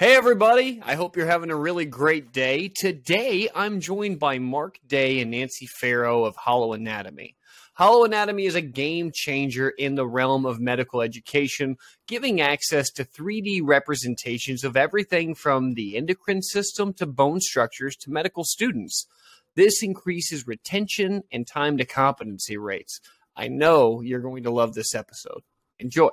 Hey, everybody. I hope you're having a really great day. Today, I'm joined by Mark Day and Nancy Farrow of HoloAnatomy. Hollow Anatomy is a game changer in the realm of medical education, giving access to 3D representations of everything from the endocrine system to bone structures to medical students. This increases retention and time to competency rates. I know you're going to love this episode. Enjoy.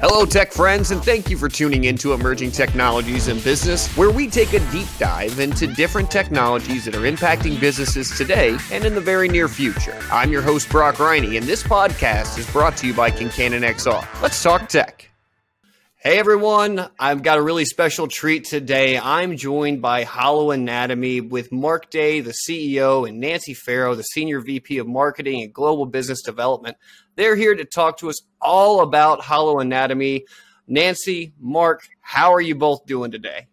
Hello, tech friends, and thank you for tuning in to Emerging Technologies in Business, where we take a deep dive into different technologies that are impacting businesses today and in the very near future. I'm your host, Brock Riney, and this podcast is brought to you by Concannon XR. Let's talk tech. Hey everyone, I've got a really special treat today. I'm joined by HoloAnatomy with Mark Day, the CEO, and Nancy Farrow, the Senior VP of Marketing and Global Business Development. They're here to talk to us all about HoloAnatomy. Nancy, Mark, how are you both doing today?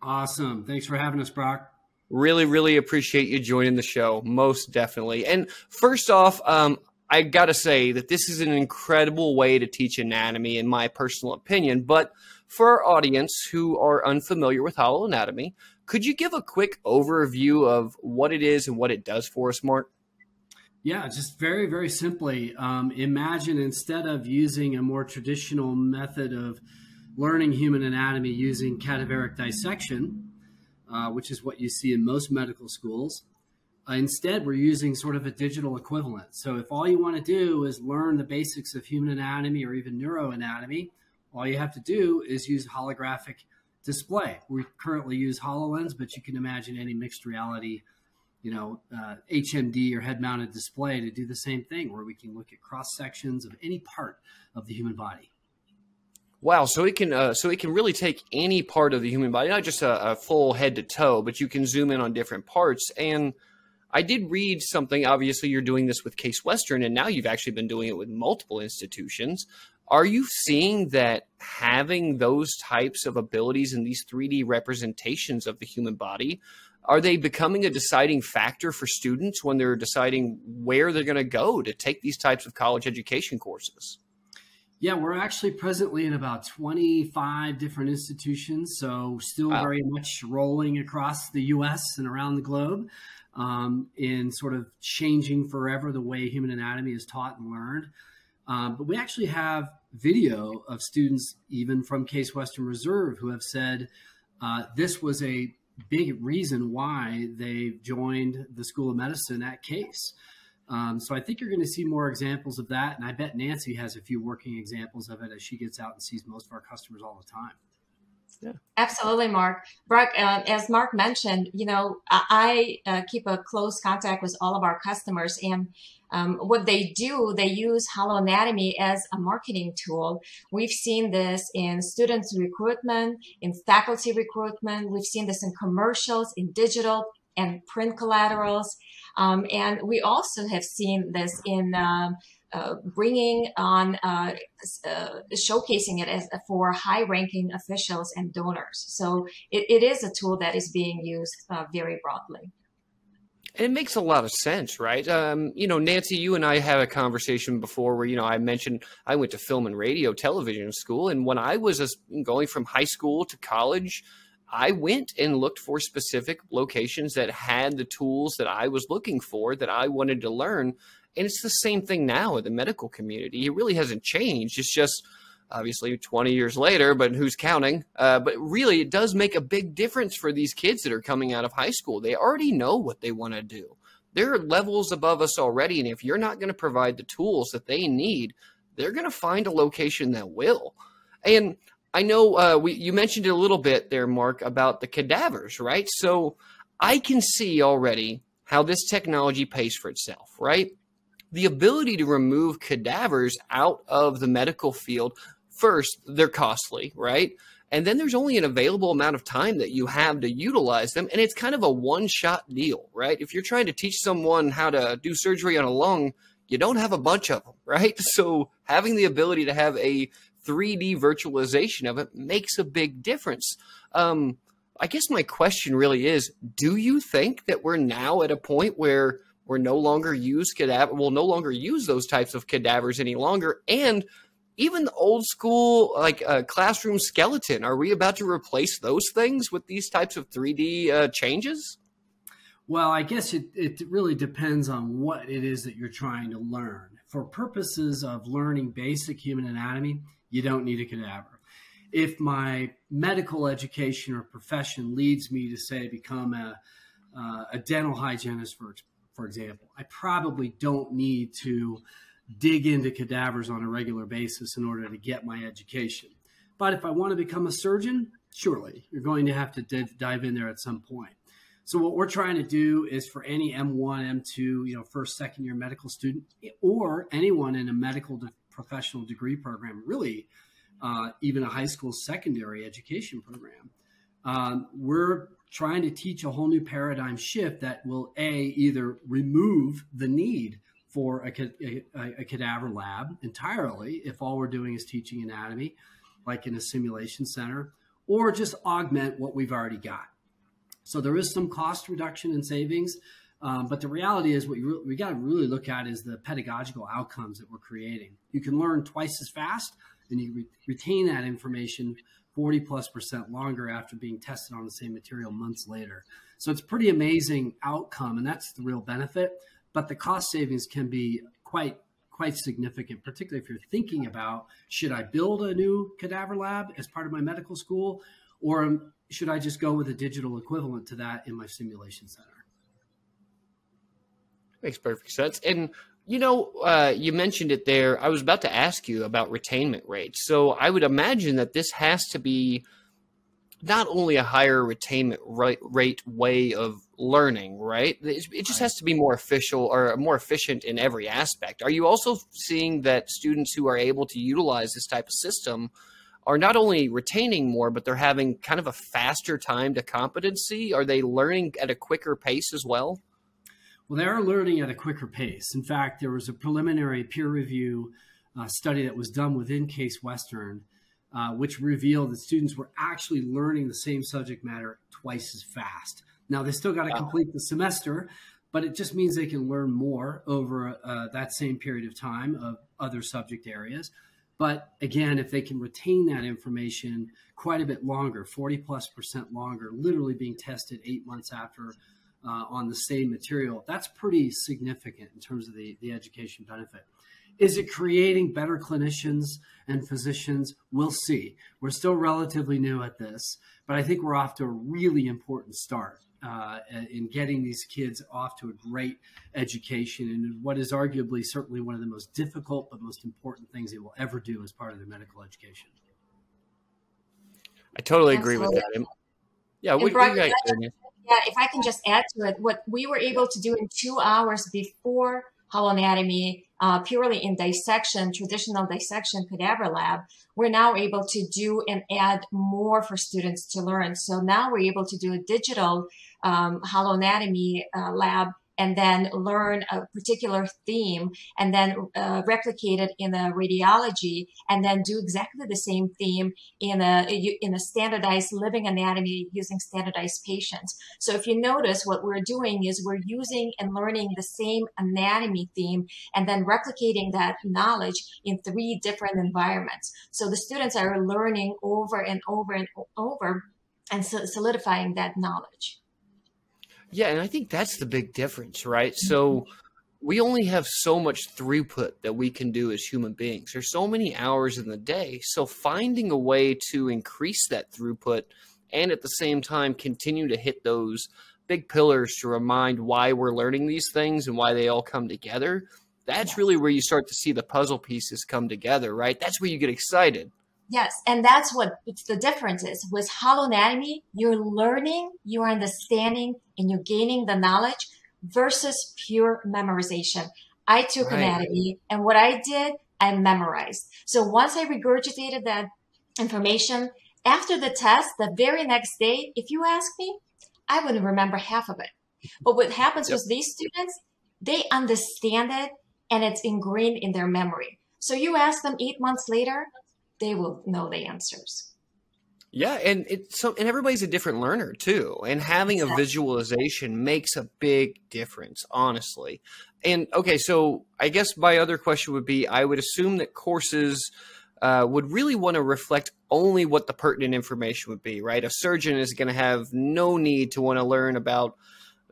Awesome. Thanks for having us, Brock. Really, really appreciate you joining the show. Most definitely. And first off, um, I got to say that this is an incredible way to teach anatomy, in my personal opinion. But for our audience who are unfamiliar with HoloAnatomy, could you give a quick overview of what it is and what it does for us, Mark? Yeah, just very, very simply, um, imagine instead of using a more traditional method of learning human anatomy using cadaveric dissection, uh, which is what you see in most medical schools, uh, instead, we're using sort of a digital equivalent. So if all you want to do is learn the basics of human anatomy or even neuroanatomy, all you have to do is use holographic display. We currently use HoloLens, but you can imagine any mixed reality, you know, uh, HMD or head-mounted display to do the same thing, where we can look at cross sections of any part of the human body. Wow, so it can uh, so it can really take any part of the human body, not just a, a full head to toe, but you can zoom in on different parts and I did read something. Obviously, you're doing this with Case Western, and now you've actually been doing it with multiple institutions. Are you seeing that having those types of abilities and these 3D representations of the human body are they becoming a deciding factor for students when they're deciding where they're going to go to take these types of college education courses? Yeah, we're actually presently in about 25 different institutions, so still wow. very much rolling across the US and around the globe um, in sort of changing forever the way human anatomy is taught and learned. Um, but we actually have video of students, even from Case Western Reserve, who have said uh, this was a big reason why they joined the School of Medicine at Case. Um, so I think you're going to see more examples of that, and I bet Nancy has a few working examples of it as she gets out and sees most of our customers all the time. Yeah. Absolutely, Mark. Brock, uh, as Mark mentioned, you know, I, I uh, keep a close contact with all of our customers, and um, what they do, they use HoloAnatomy as a marketing tool. We've seen this in students recruitment, in faculty recruitment. We've seen this in commercials, in digital and print collaterals, um, and we also have seen this in um, uh, bringing on uh, uh, showcasing it as for high ranking officials and donors. So it, it is a tool that is being used uh, very broadly. It makes a lot of sense, right? Um, you know, Nancy, you and I had a conversation before where, you know, I mentioned I went to film and radio television school. And when I was going from high school to college, I went and looked for specific locations that had the tools that I was looking for that I wanted to learn. And it's the same thing now in the medical community. It really hasn't changed. It's just obviously 20 years later, but who's counting? Uh, but really, it does make a big difference for these kids that are coming out of high school. They already know what they want to do. They're levels above us already. And if you're not going to provide the tools that they need, they're going to find a location that will. And I know uh, we, you mentioned it a little bit there, Mark, about the cadavers, right? So I can see already how this technology pays for itself, right? The ability to remove cadavers out of the medical field. First they're costly right? And then there's only an available amount of time that you have to utilize them and it's kind of a one shot deal right? If you're trying to teach someone how to do surgery on a lung you don't have a bunch of them right? So having the ability to have a 3d virtualization of it makes a big difference. Um, i guess my question really is do you think that we're now at a point where we're no longer use cadaver. We'll no longer use those types of cadavers any longer. And even the old school like uh, classroom skeleton are we about to replace those things with these types of 3d uh, changes well i guess it, it really depends on what it is that you're trying to learn for purposes of learning basic human anatomy you don't need a cadaver if my medical education or profession leads me to say become a, uh, a dental hygienist for, for example i probably don't need to dig into cadavers on a regular basis in order to get my education. But if I want to become a surgeon, surely you're going to have to div- dive in there at some point. So what we're trying to do is for any M1, M2, you know, first, second year medical student, or anyone in a medical de- professional degree program, really, uh, even a high school secondary education program, um, we're trying to teach a whole new paradigm shift that will a either remove the need for a, a, a, cadaver lab entirely if all we're doing is teaching anatomy, like in a simulation center, or just augment what we've already got. So there is some cost reduction and savings, um, but the reality is what re- we got to really look at is the pedagogical outcomes that we're creating. You can learn twice as fast, and you re- retain that information 40 plus percent longer after being tested on the same material months later. So it's pretty amazing outcome, and that's the real benefit but the cost savings can be quite quite significant, particularly if you're thinking about should I build a new cadaver lab as part of my medical school, or should I just go with a digital equivalent to that in my simulation center? Makes perfect sense. And you know, uh, you mentioned it there. I was about to ask you about retainment rates. So I would imagine that this has to be not only a higher retainment rate way of learning, right? It just has to be more official or more efficient in every aspect. Are you also seeing that students who are able to utilize this type of system are not only retaining more, but they're having kind of a faster time to competency? Are they learning at a quicker pace as well? Well, they are learning at a quicker pace. In fact, there was a preliminary peer review uh, study that was done within Case Western uh, which revealed that students were actually learning the same subject matter twice as fast. Now, they still got to wow. complete the semester, but it just means they can learn more over uh, that same period of time of other subject areas. But again, if they can retain that information quite a bit longer, 40 plus percent longer, literally being tested eight months after uh, on the same material, that's pretty significant in terms of the, the education benefit. Is it creating better clinicians and physicians? We'll see. We're still relatively new at this, but I think we're off to a really important start uh, in getting these kids off to a great education and what is arguably certainly one of the most difficult but most important things they will ever do as part of their medical education. I totally agree with that. Yeah, we, Brock, we yeah, if I can just add to it, what we were able to do in two hours before holoanatomy uh, purely in dissection, traditional dissection cadaver lab, we're now able to do and add more for students to learn. So now we're able to do a digital um, holoanatomy uh, lab and then learn a particular theme and then uh, replicate it in a radiology and then do exactly the same theme in a in a standardized living anatomy using standardized patients. So if you notice what we're doing is we're using and learning the same anatomy theme and then replicating that knowledge in three different environments. So the students are learning over and over and over and solidifying that knowledge yeah, and I think that's the big difference, right? So mm-hmm. we only have so much throughput that we can do as human beings. There's so many hours in the day. So finding a way to increase that throughput and at the same time continue to hit those big pillars to remind why we're learning these things and why they all come together. That's really where you start to see the puzzle pieces come together, right? That's where you get excited. Yes, and that's what the difference is. With HoloAnatomy, you're learning, you're understanding, and you're gaining the knowledge versus pure memorization. I took right. anatomy, and what I did, I memorized. So once I regurgitated that information, after the test, the very next day, if you ask me, I wouldn't remember half of it. But what happens yep. with these students, they understand it and it's ingrained in their memory. So you ask them eight months later, they will know the answers. Yeah, and it's so and everybody's a different learner too. And having a visualization makes a big difference, honestly. And okay, so I guess my other question would be I would assume that courses uh, would really want to reflect only what the pertinent information would be, right? A surgeon is going to have no need to want to learn about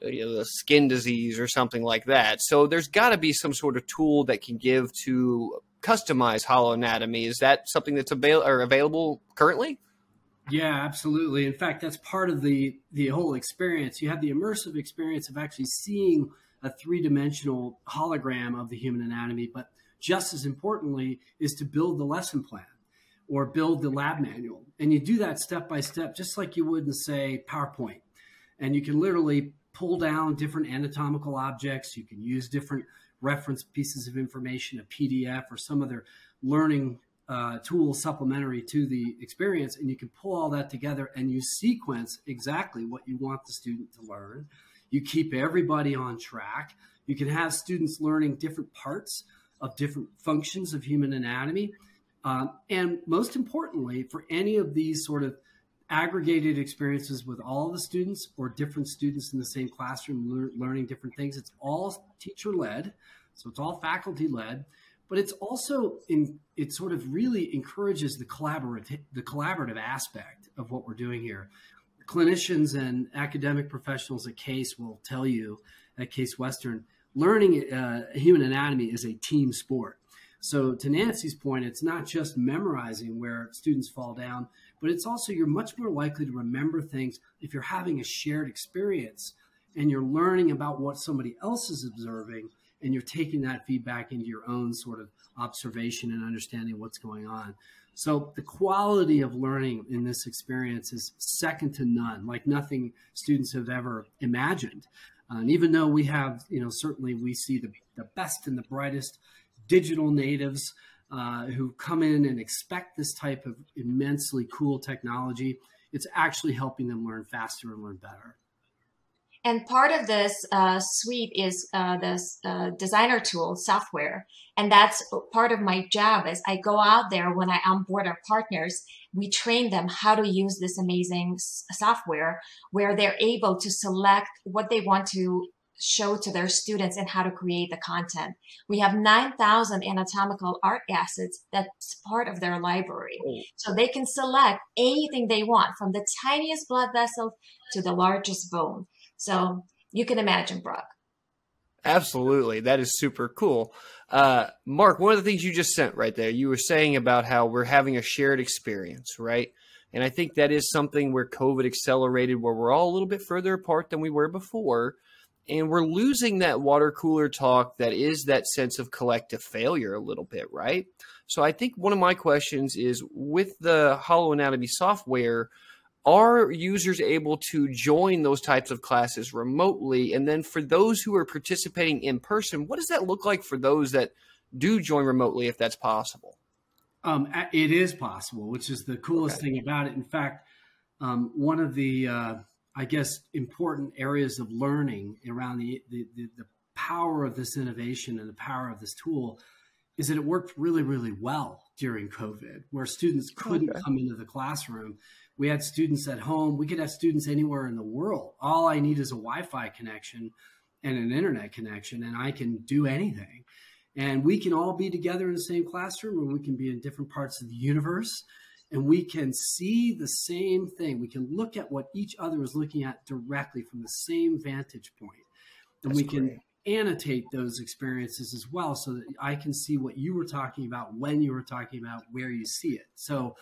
uh, you know, the skin disease or something like that. So there's got to be some sort of tool that can give to customize HoloAnatomy. Is that something that's avail- or available currently? Yeah, absolutely. In fact, that's part of the the whole experience. You have the immersive experience of actually seeing a three dimensional hologram of the human anatomy, but just as importantly is to build the lesson plan or build the lab manual. And you do that step by step, just like you would in, say, PowerPoint. And you can literally pull down different anatomical objects. You can use different reference pieces of information, a PDF or some other learning uh, tool supplementary to the experience. And you can pull all that together and you sequence exactly what you want the student to learn. You keep everybody on track. You can have students learning different parts of different functions of human anatomy. Um, and most importantly, for any of these sort of aggregated experiences with all the students or different students in the same classroom lear- learning different things, it's all teacher led. So it's all faculty led, but it's also in, it sort of really encourages the collaborative, the collaborative aspect of what we're doing here. Clinicians and academic professionals at Case will tell you at Case Western learning uh, human anatomy is a team sport. So, to Nancy's point, it's not just memorizing where students fall down, but it's also you're much more likely to remember things if you're having a shared experience and you're learning about what somebody else is observing and you're taking that feedback into your own sort of observation and understanding what's going on. So, the quality of learning in this experience is second to none, like nothing students have ever imagined. Uh, and even though we have, you know, certainly we see the, the best and the brightest digital natives uh, who come in and expect this type of immensely cool technology, it's actually helping them learn faster and learn better. And part of this uh, suite is uh, this uh, designer tool software. And that's part of my job is I go out there when I onboard our partners, we train them how to use this amazing software where they're able to select what they want to show to their students and how to create the content. We have 9,000 anatomical art assets that's part of their library. Oh. So they can select anything they want from the tiniest blood vessel to the largest bone. So you can imagine, Brock. Absolutely. That is super cool. Uh, Mark, one of the things you just sent right there, you were saying about how we're having a shared experience, right? And I think that is something where COVID accelerated, where we're all a little bit further apart than we were before. And we're losing that water cooler talk that is that sense of collective failure a little bit, right? So I think one of my questions is with the HoloAnatomy software, are users able to join those types of classes remotely? And then for those who are participating in person, what does that look like for those that do join remotely, if that's possible? Um, it is possible, which is the coolest okay. thing about it. In fact, um, one of the, uh, I guess, important areas of learning around the, the, the, the power of this innovation and the power of this tool is that it worked really, really well during COVID, where students couldn't okay. come into the classroom we had students at home. We could have students anywhere in the world. All I need is a Wi Fi connection and an internet connection, and I can do anything. And we can all be together in the same classroom, or we can be in different parts of the universe, and we can see the same thing. We can look at what each other is looking at directly from the same vantage point. And That's we can great. annotate those experiences as well so that I can see what you were talking about, when you were talking about, where you see it. So,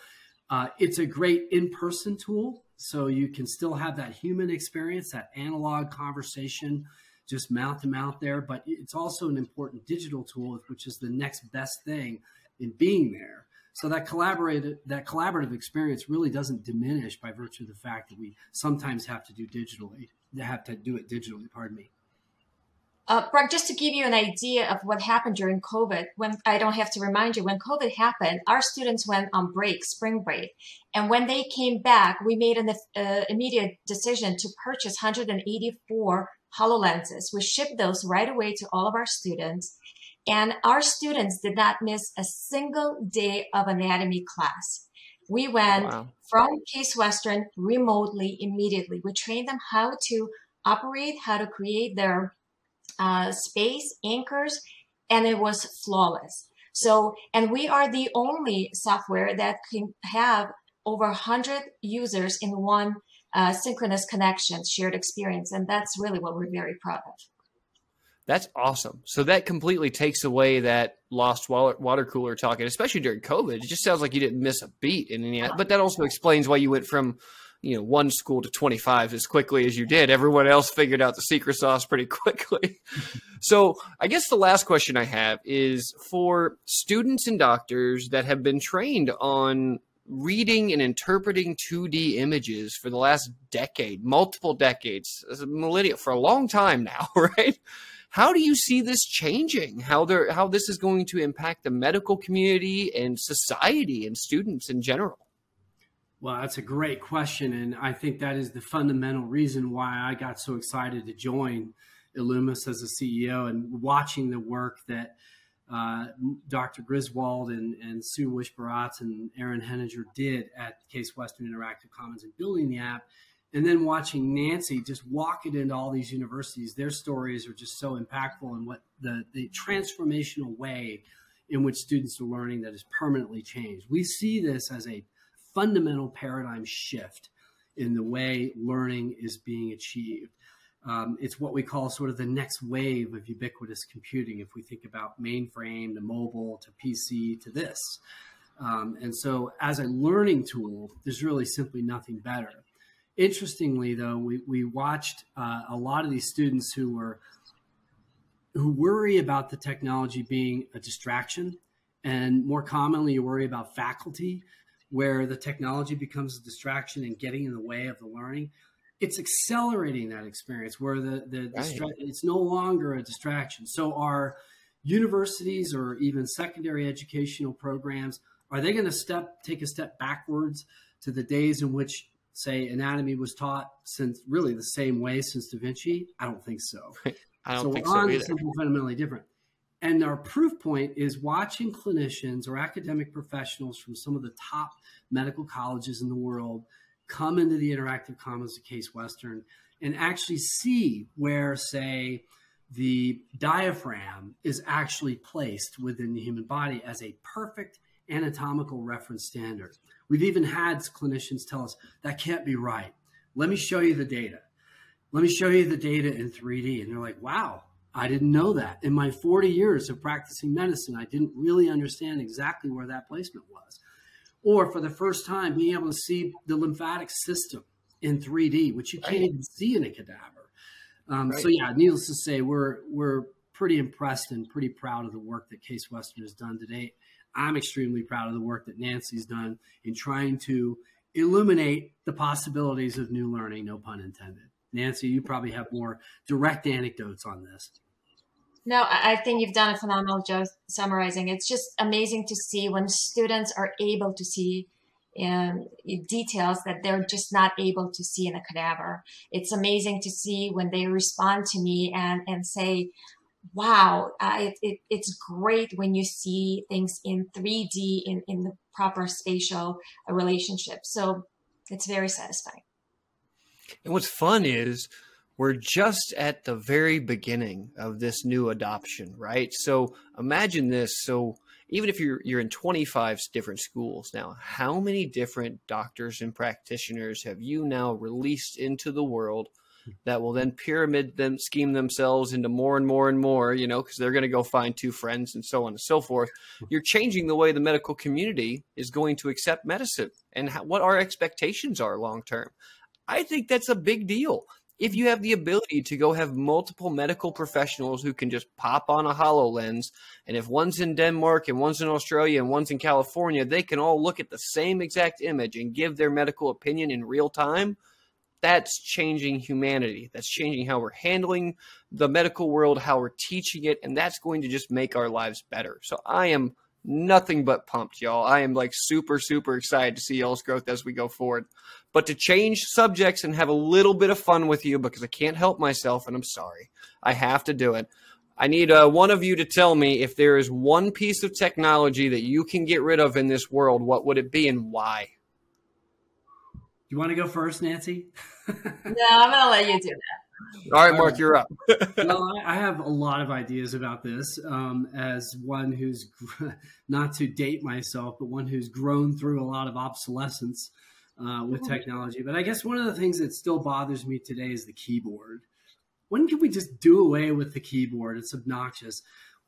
uh, it's a great in person tool, so you can still have that human experience, that analog conversation, just mouth to mouth there. But it's also an important digital tool, which is the next best thing in being there. So that collaborative that collaborative experience really doesn't diminish by virtue of the fact that we sometimes have to do digitally, have to do it digitally. Pardon me. Uh, Brock, just to give you an idea of what happened during COVID, when I don't have to remind you, when COVID happened, our students went on break, spring break. And when they came back, we made an uh, immediate decision to purchase 184 HoloLenses. We shipped those right away to all of our students. And our students did not miss a single day of anatomy class. We went wow. from Case Western remotely immediately. We trained them how to operate, how to create their uh, space anchors, and it was flawless. So, and we are the only software that can have over 100 users in one uh, synchronous connection, shared experience. And that's really what we're very proud of. That's awesome. So that completely takes away that lost water cooler talking, especially during COVID. It just sounds like you didn't miss a beat in any, but that also explains why you went from, you know, one school to 25 as quickly as you did. Everyone else figured out the secret sauce pretty quickly. so I guess the last question I have is for students and doctors that have been trained on reading and interpreting 2D images for the last decade, multiple decades, millennia, for a long time now, right? How do you see this changing? How there, how this is going to impact the medical community and society and students in general? Well, that's a great question, and I think that is the fundamental reason why I got so excited to join Ilumis as a CEO and watching the work that uh, Dr. Griswold and, and Sue Wish-Baratz and Erin Henninger did at Case Western Interactive Commons and building the app. And then watching Nancy just walk it into all these universities, their stories are just so impactful and what the, the transformational way in which students are learning that is permanently changed. We see this as a fundamental paradigm shift in the way learning is being achieved. Um, it's what we call sort of the next wave of ubiquitous computing. If we think about mainframe to mobile to PC to this. Um, and so, as a learning tool, there's really simply nothing better. Interestingly, though, we, we watched uh, a lot of these students who were who worry about the technology being a distraction, and more commonly, you worry about faculty, where the technology becomes a distraction and getting in the way of the learning it's accelerating that experience where the the right. distra- it's no longer a distraction. So our universities or even secondary educational programs are they going to step take a step backwards to the days in which say anatomy was taught since really the same way since Da Vinci? I don't think so. I don't so think we're so on either. something fundamentally different. And our proof point is watching clinicians or academic professionals from some of the top medical colleges in the world come into the interactive commons of Case Western and actually see where, say, the diaphragm is actually placed within the human body as a perfect anatomical reference standard. We've even had clinicians tell us that can't be right. Let me show you the data. Let me show you the data in 3D. And they're like, wow, I didn't know that. In my 40 years of practicing medicine, I didn't really understand exactly where that placement was or for the first time being able to see the lymphatic system in 3D, which you can't right. even see in a cadaver. Um, right. So yeah, needless to say, we're we're pretty impressed and pretty proud of the work that Case Western has done to date. I'm extremely proud of the work that Nancy's done in trying to illuminate the possibilities of new learning, no pun intended. Nancy, you probably have more direct anecdotes on this. No, I think you've done a phenomenal job summarizing. It's just amazing to see when students are able to see um, details that they're just not able to see in a cadaver. It's amazing to see when they respond to me and, and say, wow, uh, it, it, it's great when you see things in 3D in, in the proper spatial uh, relationship. So it's very satisfying. And what's fun is we're just at the very beginning of this new adoption, right? So imagine this. So even if you're you're in 25 different schools now, how many different doctors and practitioners have you now released into the world that will then pyramid them scheme themselves into more and more and more, you know, because they're going to go find two friends and so on and so forth. You're changing the way the medical community is going to accept medicine and how, what our expectations are long term. I think that's a big deal if you have the ability to go have multiple medical professionals who can just pop on a HoloLens, and if one's in Denmark and one's in Australia and one's in California, they can all look at the same exact image and give their medical opinion in real time. That's changing humanity. That's changing how we're handling the medical world, how we're teaching it, and that's going to just make our lives better. So I am nothing but pumped, y'all. I am like super, super excited to see y'all's growth as we go forward. But to change subjects and have a little bit of fun with you because I can't help myself, and I'm sorry, I have to do it. I need uh, one of you to tell me if there is one piece of technology that you can get rid of in this world, what would it be and why? You want to go first, Nancy? no, I'm going to let you do that. All right, Mark, you're up. well, I have a lot of ideas about this um, as one who's, not to date myself, but one who's grown through a lot of obsolescence uh, with mm-hmm. technology. But I guess one of the things that still bothers me today is the keyboard. When can we just do away with the keyboard? It's obnoxious.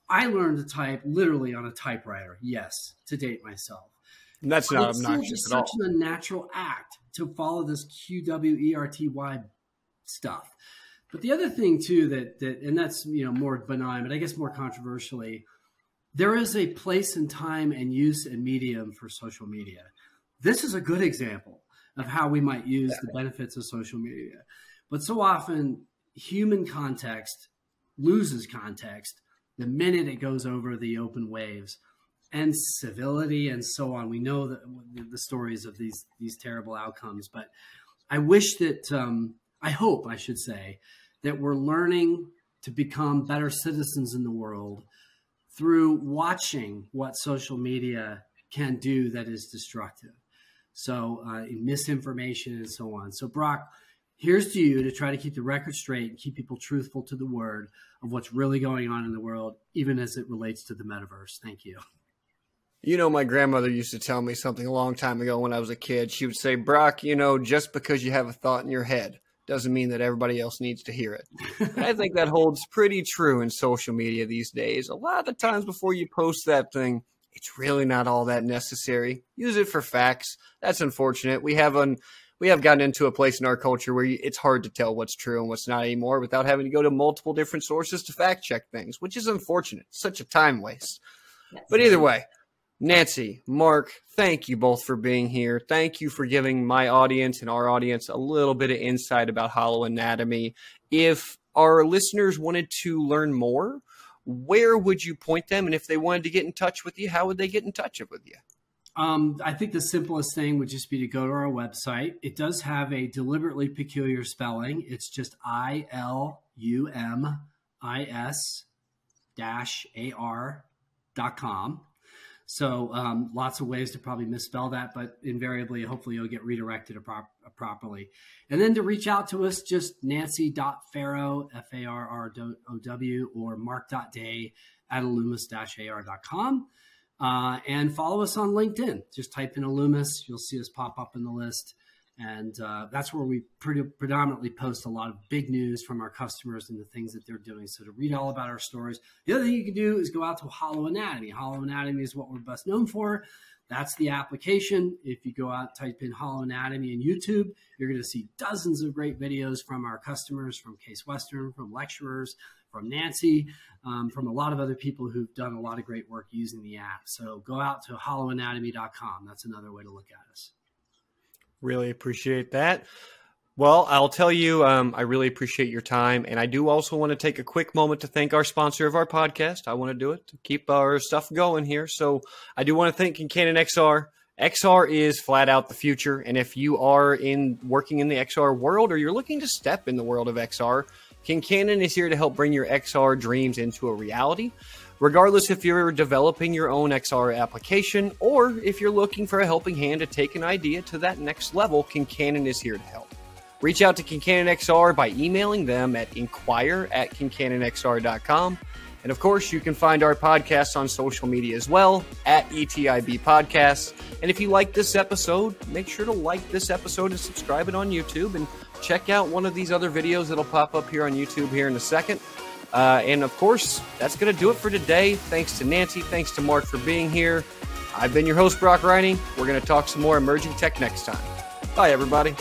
I learned to type literally on a typewriter, yes, to date myself. And that's not it's obnoxious at all. It's such a natural act to follow this Q W E R T Y stuff. But the other thing too that that and that's you know more benign, but I guess more controversially, there is a place and time and use and medium for social media. This is a good example of how we might use the benefits of social media. But so often human context loses context the minute it goes over the open waves and civility and so on. We know that the stories of these these terrible outcomes, but I wish that um, I hope I should say that we're learning to become better citizens in the world through watching what social media can do that is destructive. So uh, misinformation and so on. So Brock, here's to you to try to keep the record straight and keep people truthful to the word of what's really going on in the world, even as it relates to the metaverse. Thank you. You know, my grandmother used to tell me something a long time ago when I was a kid. She would say, Brock, you know, just because you have a thought in your head doesn't mean that everybody else needs to hear it. I think that holds pretty true in social media these days. A lot of the times before you post that thing, it's really not all that necessary. Use it for facts. That's unfortunate. We have an we have gotten into a place in our culture where it's hard to tell what's true and what's not anymore without having to go to multiple different sources to fact check things, which is unfortunate. Such a time waste. Yes. But either way, Nancy, Mark, thank you both for being here. Thank you for giving my audience and our audience a little bit of insight about HoloAnatomy. If our listeners wanted to learn more, where would you point them? And if they wanted to get in touch with you, how would they get in touch with you? Um, I think the simplest thing would just be to go to our website. It does have a deliberately peculiar spelling. It's just I L U M I S dash A R dot com. So um, lots of ways to probably misspell that, but invariably, hopefully, you'll get redirected properly. And then to reach out to us, just nancy.farrow, F-A-R-R-O-W, or mark.day at ilumis-ar.com. Uh, and follow us on LinkedIn. Just type in Ilumis. You'll see us pop up in the list and uh, that's where we pretty predominantly post a lot of big news from our customers and the things that they're doing. So to read all about our stories, the other thing you can do is go out to HoloAnatomy. Hollow Anatomy is what we're best known for. That's the application. If you go out, type in HoloAnatomy in YouTube, you're going to see dozens of great videos from our customers, from Case Western, from lecturers, from Nancy, um, from a lot of other people who've done a lot of great work using the app. So go out to holoanatomy.com. That's another way to look at us. Really appreciate that. Well, I'll tell you, um, I really appreciate your time. And I do also want to take a quick moment to thank our sponsor of our podcast. I want to do it to keep our stuff going here. So I do want to thank Concannon XR. XR is flat out the future. And if you are in working in the XR world or you're looking to step in the world of XR, Concannon is here to help bring your XR dreams into a reality. Regardless if you're developing your own XR application or if you're looking for a helping hand to take an idea to that next level, Concannon is here to help. Reach out to Concannon XR by emailing them at inquire at concannonxr.com. And of course, you can find our podcast on social media as well at ETIB Podcasts. And if you like this episode, make sure to like this episode and subscribe it on YouTube and check out one of these other videos that'll pop up here on YouTube here in a second. Uh, and of course, that's going to do it for today. Thanks to Nancy. Thanks to Mark for being here. I've been your host, Brock Riney. We're going to talk some more emerging tech next time. Bye, everybody.